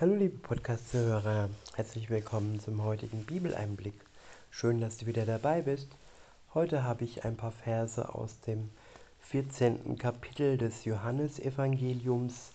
Hallo liebe Podcast-Hörer, herzlich willkommen zum heutigen Bibeleinblick. Schön, dass du wieder dabei bist. Heute habe ich ein paar Verse aus dem 14. Kapitel des Johannesevangeliums.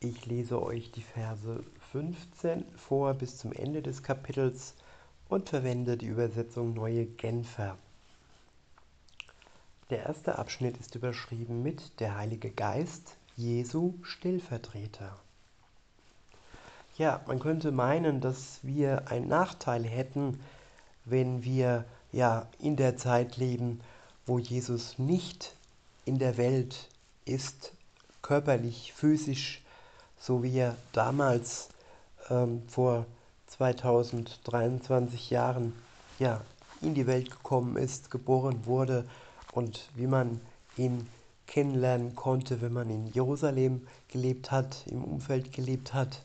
Ich lese euch die Verse 15 vor bis zum Ende des Kapitels und verwende die Übersetzung Neue Genfer. Der erste Abschnitt ist überschrieben mit Der Heilige Geist, Jesu Stellvertreter. Ja, man könnte meinen, dass wir einen Nachteil hätten, wenn wir ja in der Zeit leben, wo Jesus nicht in der Welt ist, körperlich, physisch, so wie er damals ähm, vor 2023 Jahren ja in die Welt gekommen ist, geboren wurde und wie man ihn kennenlernen konnte, wenn man in Jerusalem gelebt hat, im Umfeld gelebt hat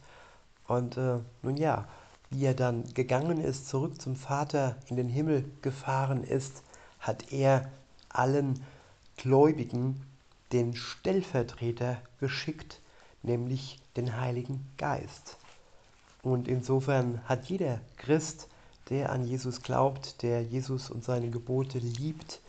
und äh, nun ja, wie er dann gegangen ist, zurück zum Vater in den Himmel gefahren ist, hat er allen Gläubigen den Stellvertreter geschickt, nämlich den Heiligen Geist. Und insofern hat jeder Christ, der an Jesus glaubt, der Jesus und seine Gebote liebt,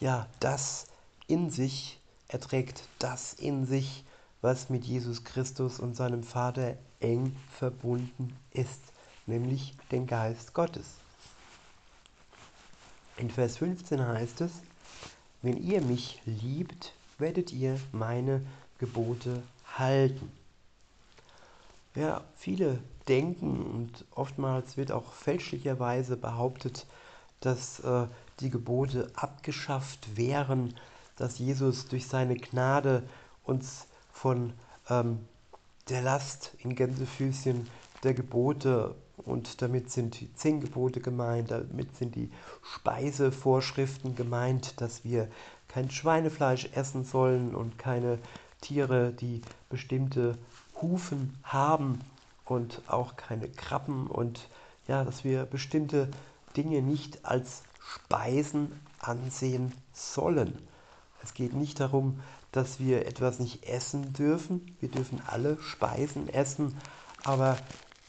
ja, das in sich, er trägt das in sich, was mit Jesus Christus und seinem Vater eng verbunden ist, nämlich den Geist Gottes. In Vers 15 heißt es, wenn ihr mich liebt, werdet ihr meine Gebote halten. Ja, viele denken und oftmals wird auch fälschlicherweise behauptet, dass äh, die Gebote abgeschafft wären, dass Jesus durch seine Gnade uns von ähm, der Last in Gänsefüßchen der Gebote und damit sind die zehn Gebote gemeint, damit sind die Speisevorschriften gemeint, dass wir kein Schweinefleisch essen sollen und keine Tiere, die bestimmte Hufen haben und auch keine Krabben und ja, dass wir bestimmte Dinge nicht als Speisen ansehen sollen. Es geht nicht darum, dass wir etwas nicht essen dürfen. Wir dürfen alle Speisen essen, aber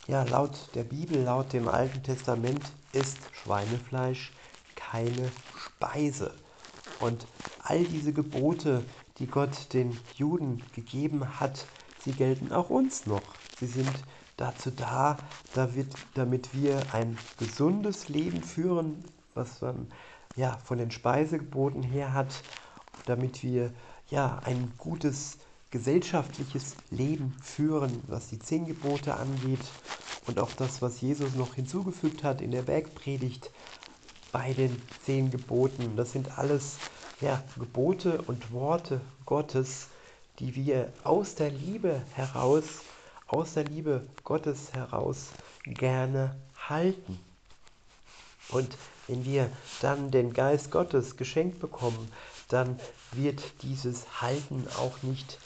ja, laut der Bibel, laut dem Alten Testament ist Schweinefleisch keine Speise. Und all diese Gebote, die Gott den Juden gegeben hat, sie gelten auch uns noch. Sie sind dazu da, damit wir ein gesundes Leben führen, was man ja von den Speisegeboten her hat, damit wir ja, ein gutes gesellschaftliches Leben führen, was die zehn Gebote angeht und auch das, was Jesus noch hinzugefügt hat in der Bergpredigt bei den zehn Geboten. Das sind alles ja, Gebote und Worte Gottes, die wir aus der Liebe heraus, aus der Liebe Gottes heraus gerne halten. Und wenn wir dann den Geist Gottes geschenkt bekommen, dann wird dieses Halten auch nicht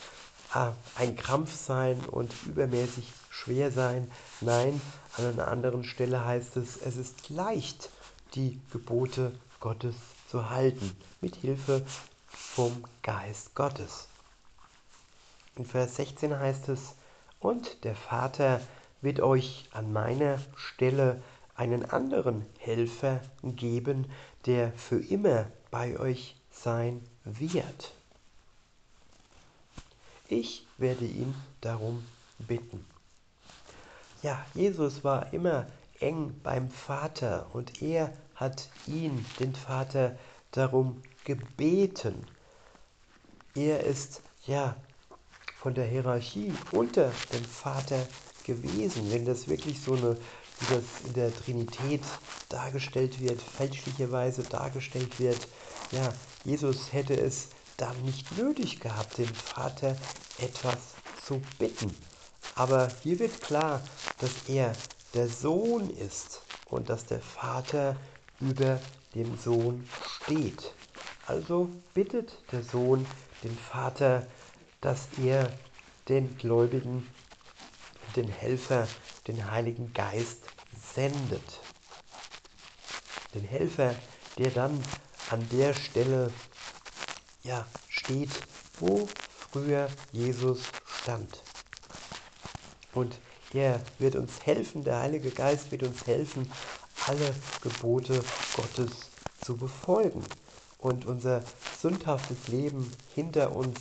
ah, ein Krampf sein und übermäßig schwer sein. Nein, an einer anderen Stelle heißt es, es ist leicht, die Gebote Gottes zu halten, mit Hilfe vom Geist Gottes. In Vers 16 heißt es, und der Vater wird euch an meiner Stelle einen anderen Helfer geben, der für immer bei euch sein wird. Ich werde ihn darum bitten. Ja, Jesus war immer eng beim Vater und er hat ihn, den Vater, darum gebeten. Er ist ja von der Hierarchie unter dem Vater gewesen. Wenn das wirklich so eine, wie das in der Trinität dargestellt wird, fälschlicherweise dargestellt wird, ja, Jesus hätte es dann nicht nötig gehabt, den Vater etwas zu bitten. Aber hier wird klar, dass er der Sohn ist und dass der Vater über dem Sohn steht. Also bittet der Sohn den Vater, dass er den Gläubigen, den Helfer, den Heiligen Geist sendet. Den Helfer, der dann an der Stelle ja, steht, wo früher Jesus stand. Und Er wird uns helfen, der Heilige Geist wird uns helfen, alle Gebote Gottes zu befolgen und unser sündhaftes Leben hinter uns,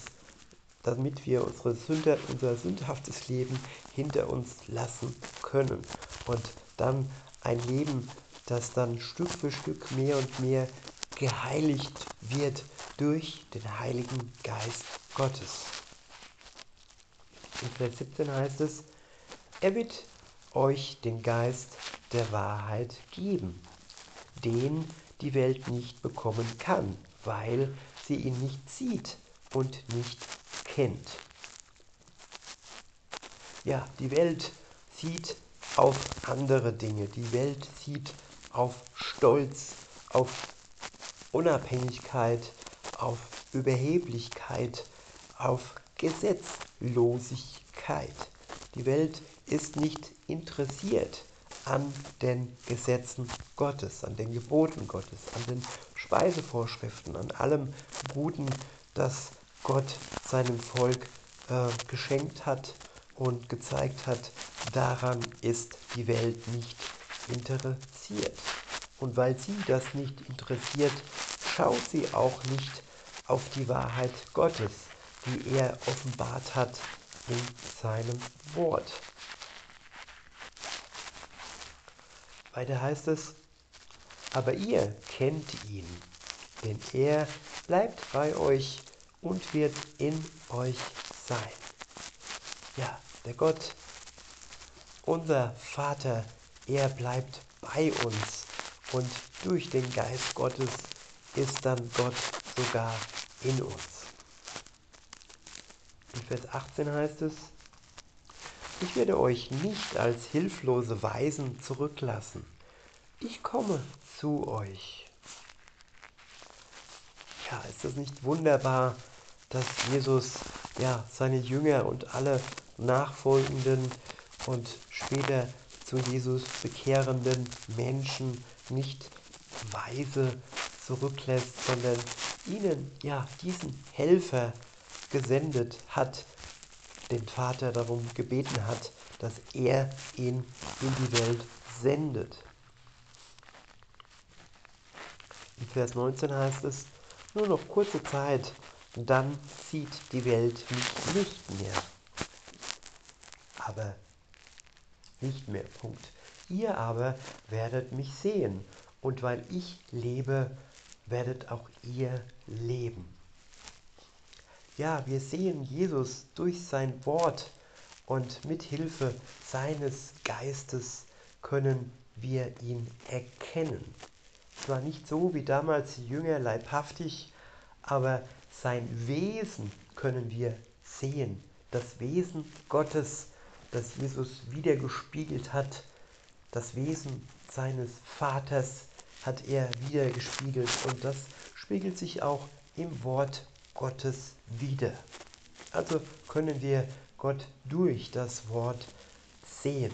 damit wir unsere Sünder, unser sündhaftes Leben hinter uns lassen können und dann ein Leben, das dann Stück für Stück mehr und mehr geheiligt wird durch den Heiligen Geist Gottes. In Vers 17 heißt es, er wird euch den Geist der Wahrheit geben, den die Welt nicht bekommen kann, weil sie ihn nicht sieht und nicht kennt. Ja, die Welt sieht auf andere Dinge. Die Welt sieht auf Stolz, auf Unabhängigkeit, auf Überheblichkeit, auf Gesetzlosigkeit. Die Welt ist nicht interessiert an den Gesetzen Gottes, an den Geboten Gottes, an den Speisevorschriften, an allem Guten, das Gott seinem Volk äh, geschenkt hat und gezeigt hat, daran ist die Welt nicht interessiert. Und weil sie das nicht interessiert, schaut sie auch nicht auf die Wahrheit Gottes, die er offenbart hat in seinem Wort. Weiter heißt es, aber ihr kennt ihn, denn er bleibt bei euch und wird in euch sein. Ja, der Gott, unser Vater, er bleibt bei uns und durch den Geist Gottes ist dann Gott sogar in uns. In Vers 18 heißt es, ich werde euch nicht als hilflose Weisen zurücklassen. Ich komme zu euch. Ja, ist das nicht wunderbar, dass Jesus ja seine Jünger und alle nachfolgenden und später zu Jesus bekehrenden Menschen nicht weise zurücklässt, sondern ihnen ja diesen Helfer gesendet hat, den Vater darum gebeten hat, dass er ihn in die Welt sendet. In Vers 19 heißt es, nur noch kurze Zeit, dann sieht die Welt mich nicht mehr. Aber nicht mehr. Punkt. Ihr aber werdet mich sehen, und weil ich lebe, werdet auch ihr leben. Ja, wir sehen Jesus durch sein Wort und mit Hilfe seines Geistes können wir ihn erkennen. Zwar nicht so wie damals Jünger leibhaftig, aber sein Wesen können wir sehen. Das Wesen Gottes, das Jesus wiedergespiegelt hat, das Wesen seines Vaters hat er wiedergespiegelt und das spiegelt sich auch im Wort Gottes wieder. Also können wir Gott durch das Wort sehen.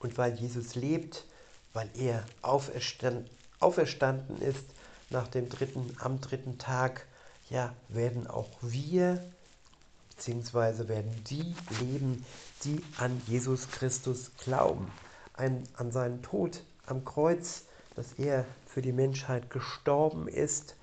Und weil Jesus lebt, weil er auferstanden, auferstanden ist nach dem dritten, am dritten Tag, ja, werden auch wir, beziehungsweise werden die leben, die an Jesus Christus glauben, an, an seinen Tod am Kreuz, dass er für die Menschheit gestorben ist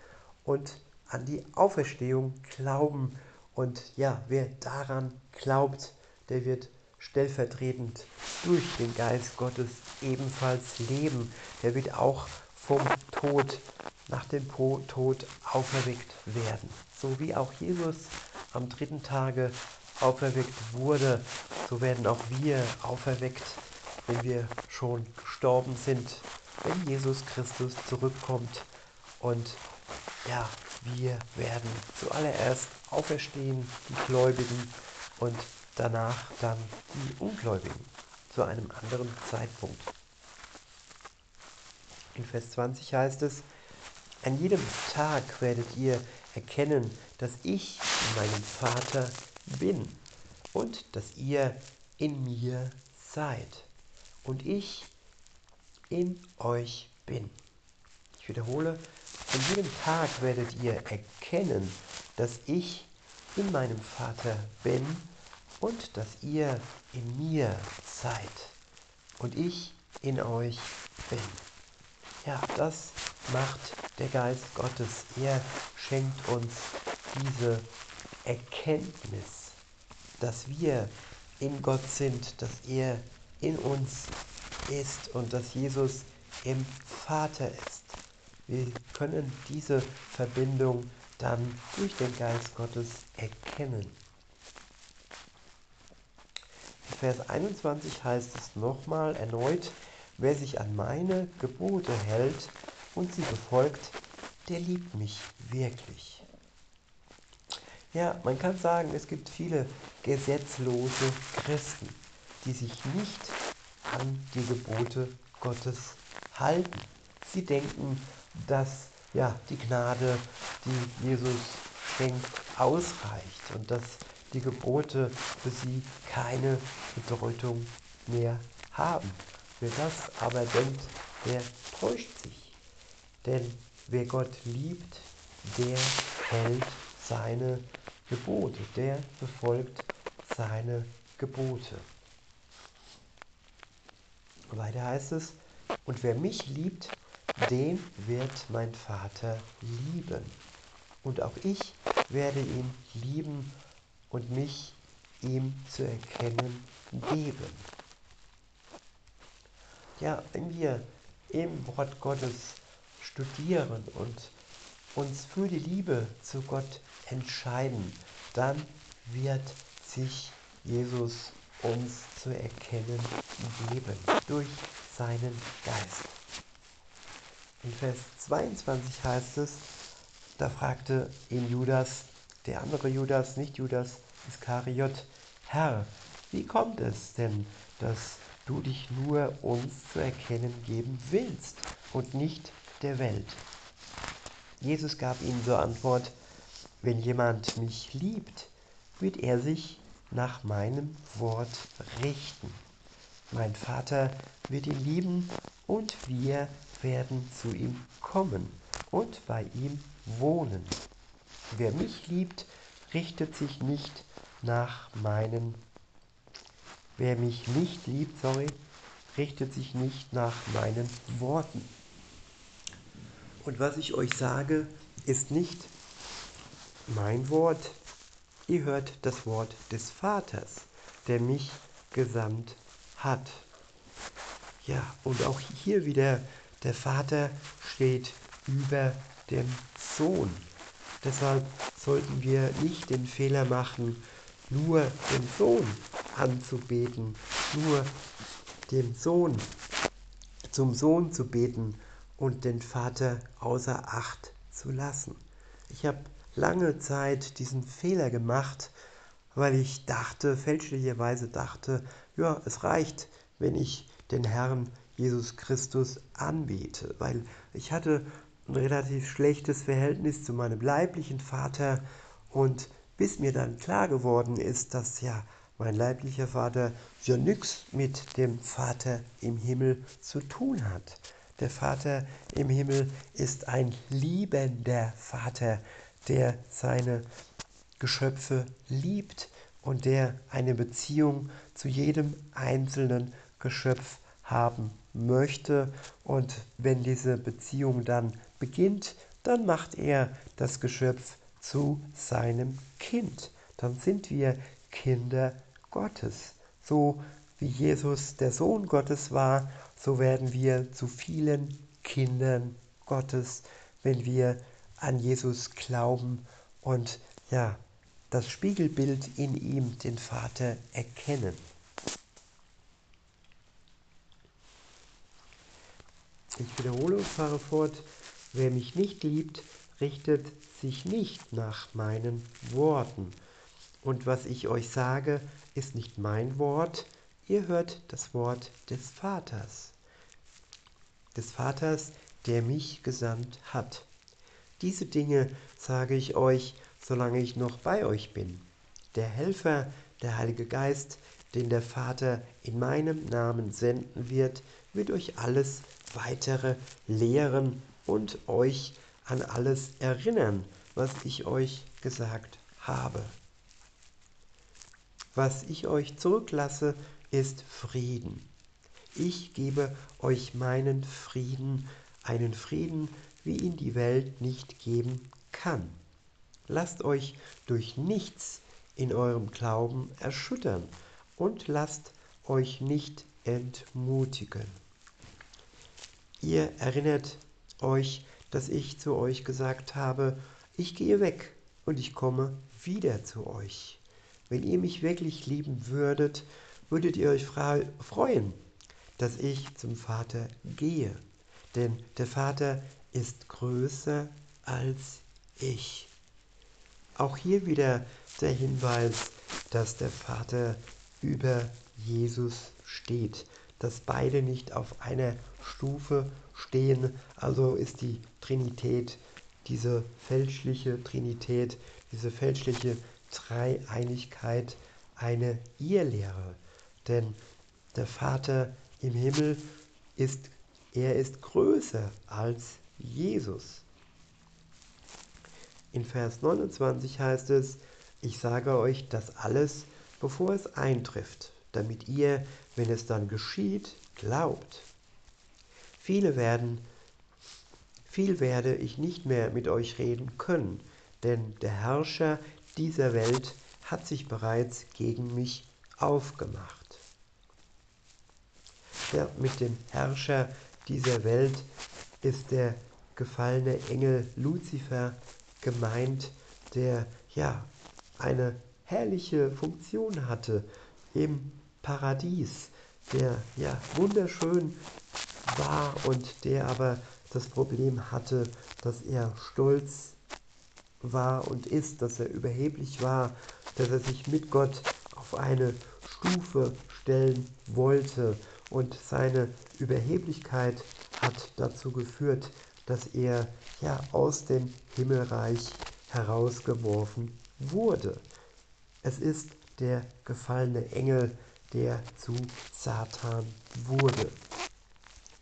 und an die Auferstehung glauben. Und ja, wer daran glaubt, der wird stellvertretend durch den Geist Gottes ebenfalls leben. Der wird auch vom Tod nach dem Tod auferweckt werden. So wie auch Jesus am dritten Tage auferweckt wurde, so werden auch wir auferweckt, wenn wir schon gestorben sind wenn Jesus Christus zurückkommt. Und ja, wir werden zuallererst auferstehen, die Gläubigen, und danach dann die Ungläubigen zu einem anderen Zeitpunkt. In Vers 20 heißt es, an jedem Tag werdet ihr erkennen, dass ich in meinem Vater bin und dass ihr in mir seid und ich in euch bin. Ich wiederhole, an jedem Tag werdet ihr erkennen, dass ich in meinem Vater bin und dass ihr in mir seid und ich in euch bin. Ja, das macht der Geist Gottes. Er schenkt uns diese Erkenntnis, dass wir in Gott sind, dass er in uns ist und dass Jesus im Vater ist. Wir können diese Verbindung dann durch den Geist Gottes erkennen. In Vers 21 heißt es nochmal erneut, wer sich an meine Gebote hält und sie befolgt, der liebt mich wirklich. Ja, man kann sagen, es gibt viele gesetzlose Christen, die sich nicht an die Gebote Gottes halten. Sie denken, dass ja, die Gnade, die Jesus schenkt, ausreicht und dass die Gebote für sie keine Bedeutung mehr haben. Wer das aber denkt, der täuscht sich. Denn wer Gott liebt, der hält seine Gebote, der befolgt seine Gebote. Weiter heißt es, und wer mich liebt, den wird mein Vater lieben. Und auch ich werde ihn lieben und mich ihm zu erkennen geben. Ja, wenn wir im Wort Gottes studieren und uns für die Liebe zu Gott entscheiden, dann wird sich Jesus uns zu erkennen geben durch seinen Geist. In Vers 22 heißt es, da fragte ihn Judas, der andere Judas, nicht Judas Iskariot, Herr, wie kommt es denn, dass du dich nur uns zu erkennen geben willst und nicht der Welt? Jesus gab ihnen zur Antwort, wenn jemand mich liebt, wird er sich nach meinem Wort richten. Mein Vater wird ihn lieben und wir werden zu ihm kommen und bei ihm wohnen. Wer mich liebt, richtet sich nicht nach meinen Wer mich nicht liebt, sorry, richtet sich nicht nach meinen Worten. Und was ich euch sage, ist nicht mein Wort. Ihr hört das Wort des Vaters, der mich gesandt hat. Ja, und auch hier wieder der Vater steht über dem Sohn. Deshalb sollten wir nicht den Fehler machen, nur den Sohn anzubeten, nur dem Sohn, zum Sohn zu beten und den Vater außer Acht zu lassen. Ich habe lange Zeit diesen Fehler gemacht, weil ich dachte, fälschlicherweise dachte, ja, es reicht, wenn ich den Herrn Jesus Christus anbete, weil ich hatte ein relativ schlechtes Verhältnis zu meinem leiblichen Vater und bis mir dann klar geworden ist, dass ja mein leiblicher Vater ja nichts mit dem Vater im Himmel zu tun hat. Der Vater im Himmel ist ein liebender Vater, der seine Geschöpfe liebt und der eine Beziehung zu jedem einzelnen Geschöpf haben möchte. Und wenn diese Beziehung dann beginnt, dann macht er das Geschöpf zu seinem Kind. Dann sind wir Kinder Gottes. So wie Jesus der Sohn Gottes war, so werden wir zu vielen Kindern Gottes, wenn wir an Jesus glauben und ja, das Spiegelbild in ihm, den Vater, erkennen. Ich wiederhole und fahre fort, wer mich nicht liebt, richtet sich nicht nach meinen Worten. Und was ich euch sage, ist nicht mein Wort, ihr hört das Wort des Vaters, des Vaters, der mich gesandt hat. Diese Dinge sage ich euch, solange ich noch bei euch bin. Der Helfer, der Heilige Geist, den der Vater in meinem Namen senden wird, wird euch alles weitere lehren und euch an alles erinnern, was ich euch gesagt habe. was ich euch zurücklasse, ist Frieden. Ich gebe euch meinen Frieden, einen Frieden, wie ihn die Welt nicht geben kann. Lasst euch durch nichts in eurem Glauben erschüttern und lasst euch nicht entmutigen. Ihr erinnert euch, dass ich zu euch gesagt habe, ich gehe weg und ich komme wieder zu euch. Wenn ihr mich wirklich lieben würdet, würdet ihr euch freuen, dass ich zum Vater gehe. Denn der Vater ist größer als ich. Auch hier wieder der Hinweis, dass der Vater über Jesus steht, dass beide nicht auf einer Stufe stehen, also ist die Trinität, diese fälschliche Trinität, diese fälschliche Dreieinigkeit eine Irrlehre. Denn der Vater im Himmel ist, er ist größer als Jesus. In Vers 29 heißt es, ich sage euch das alles, bevor es eintrifft, damit ihr, wenn es dann geschieht, glaubt. Viele werden, viel werde ich nicht mehr mit euch reden können, denn der Herrscher dieser Welt hat sich bereits gegen mich aufgemacht. Ja, mit dem Herrscher dieser Welt ist der gefallene Engel Luzifer gemeint, der ja eine herrliche Funktion hatte im Paradies, der ja wunderschön war und der aber das Problem hatte, dass er stolz war und ist, dass er überheblich war, dass er sich mit Gott auf eine Stufe stellen wollte und seine Überheblichkeit hat dazu geführt, dass er ja aus dem Himmelreich herausgeworfen wurde. Es ist der gefallene Engel, der zu Satan wurde.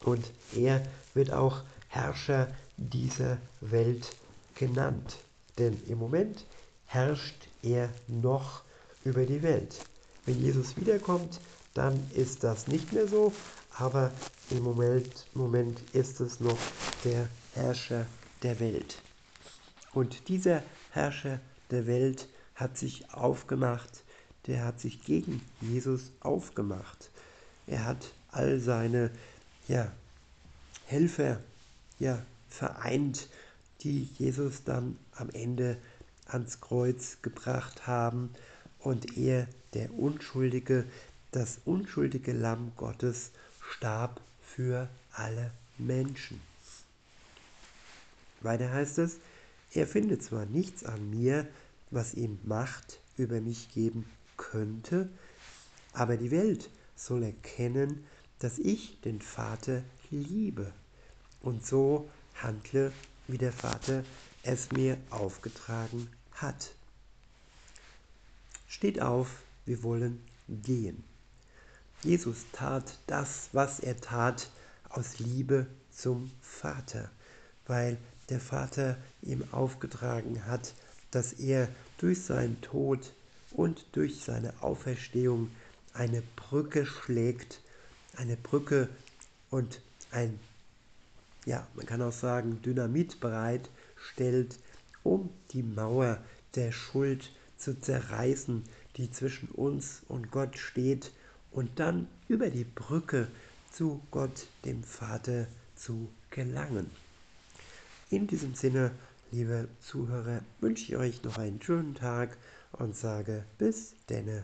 Und er wird auch Herrscher dieser Welt genannt. Denn im Moment herrscht er noch über die Welt. Wenn Jesus wiederkommt, dann ist das nicht mehr so, aber im Moment, Moment ist es noch der Herrscher der Welt. Und dieser Herrscher der Welt hat sich aufgemacht, der hat sich gegen Jesus aufgemacht. Er hat all seine ja, Helfer ja, vereint, die Jesus dann am Ende ans Kreuz gebracht haben und er, der Unschuldige, das unschuldige Lamm Gottes, starb für alle Menschen. Weiter heißt es, er findet zwar nichts an mir, was ihm Macht über mich geben könnte, aber die Welt soll erkennen, dass ich den Vater liebe und so handle, wie der Vater es mir aufgetragen hat. Steht auf, wir wollen gehen. Jesus tat das, was er tat, aus Liebe zum Vater, weil der Vater ihm aufgetragen hat, dass er durch seinen Tod und durch seine Auferstehung eine Brücke schlägt, eine Brücke und ein, ja, man kann auch sagen, Dynamit bereit stellt, um die Mauer der Schuld zu zerreißen, die zwischen uns und Gott steht, und dann über die Brücke zu Gott, dem Vater, zu gelangen. In diesem Sinne, liebe Zuhörer, wünsche ich euch noch einen schönen Tag und sage bis denne.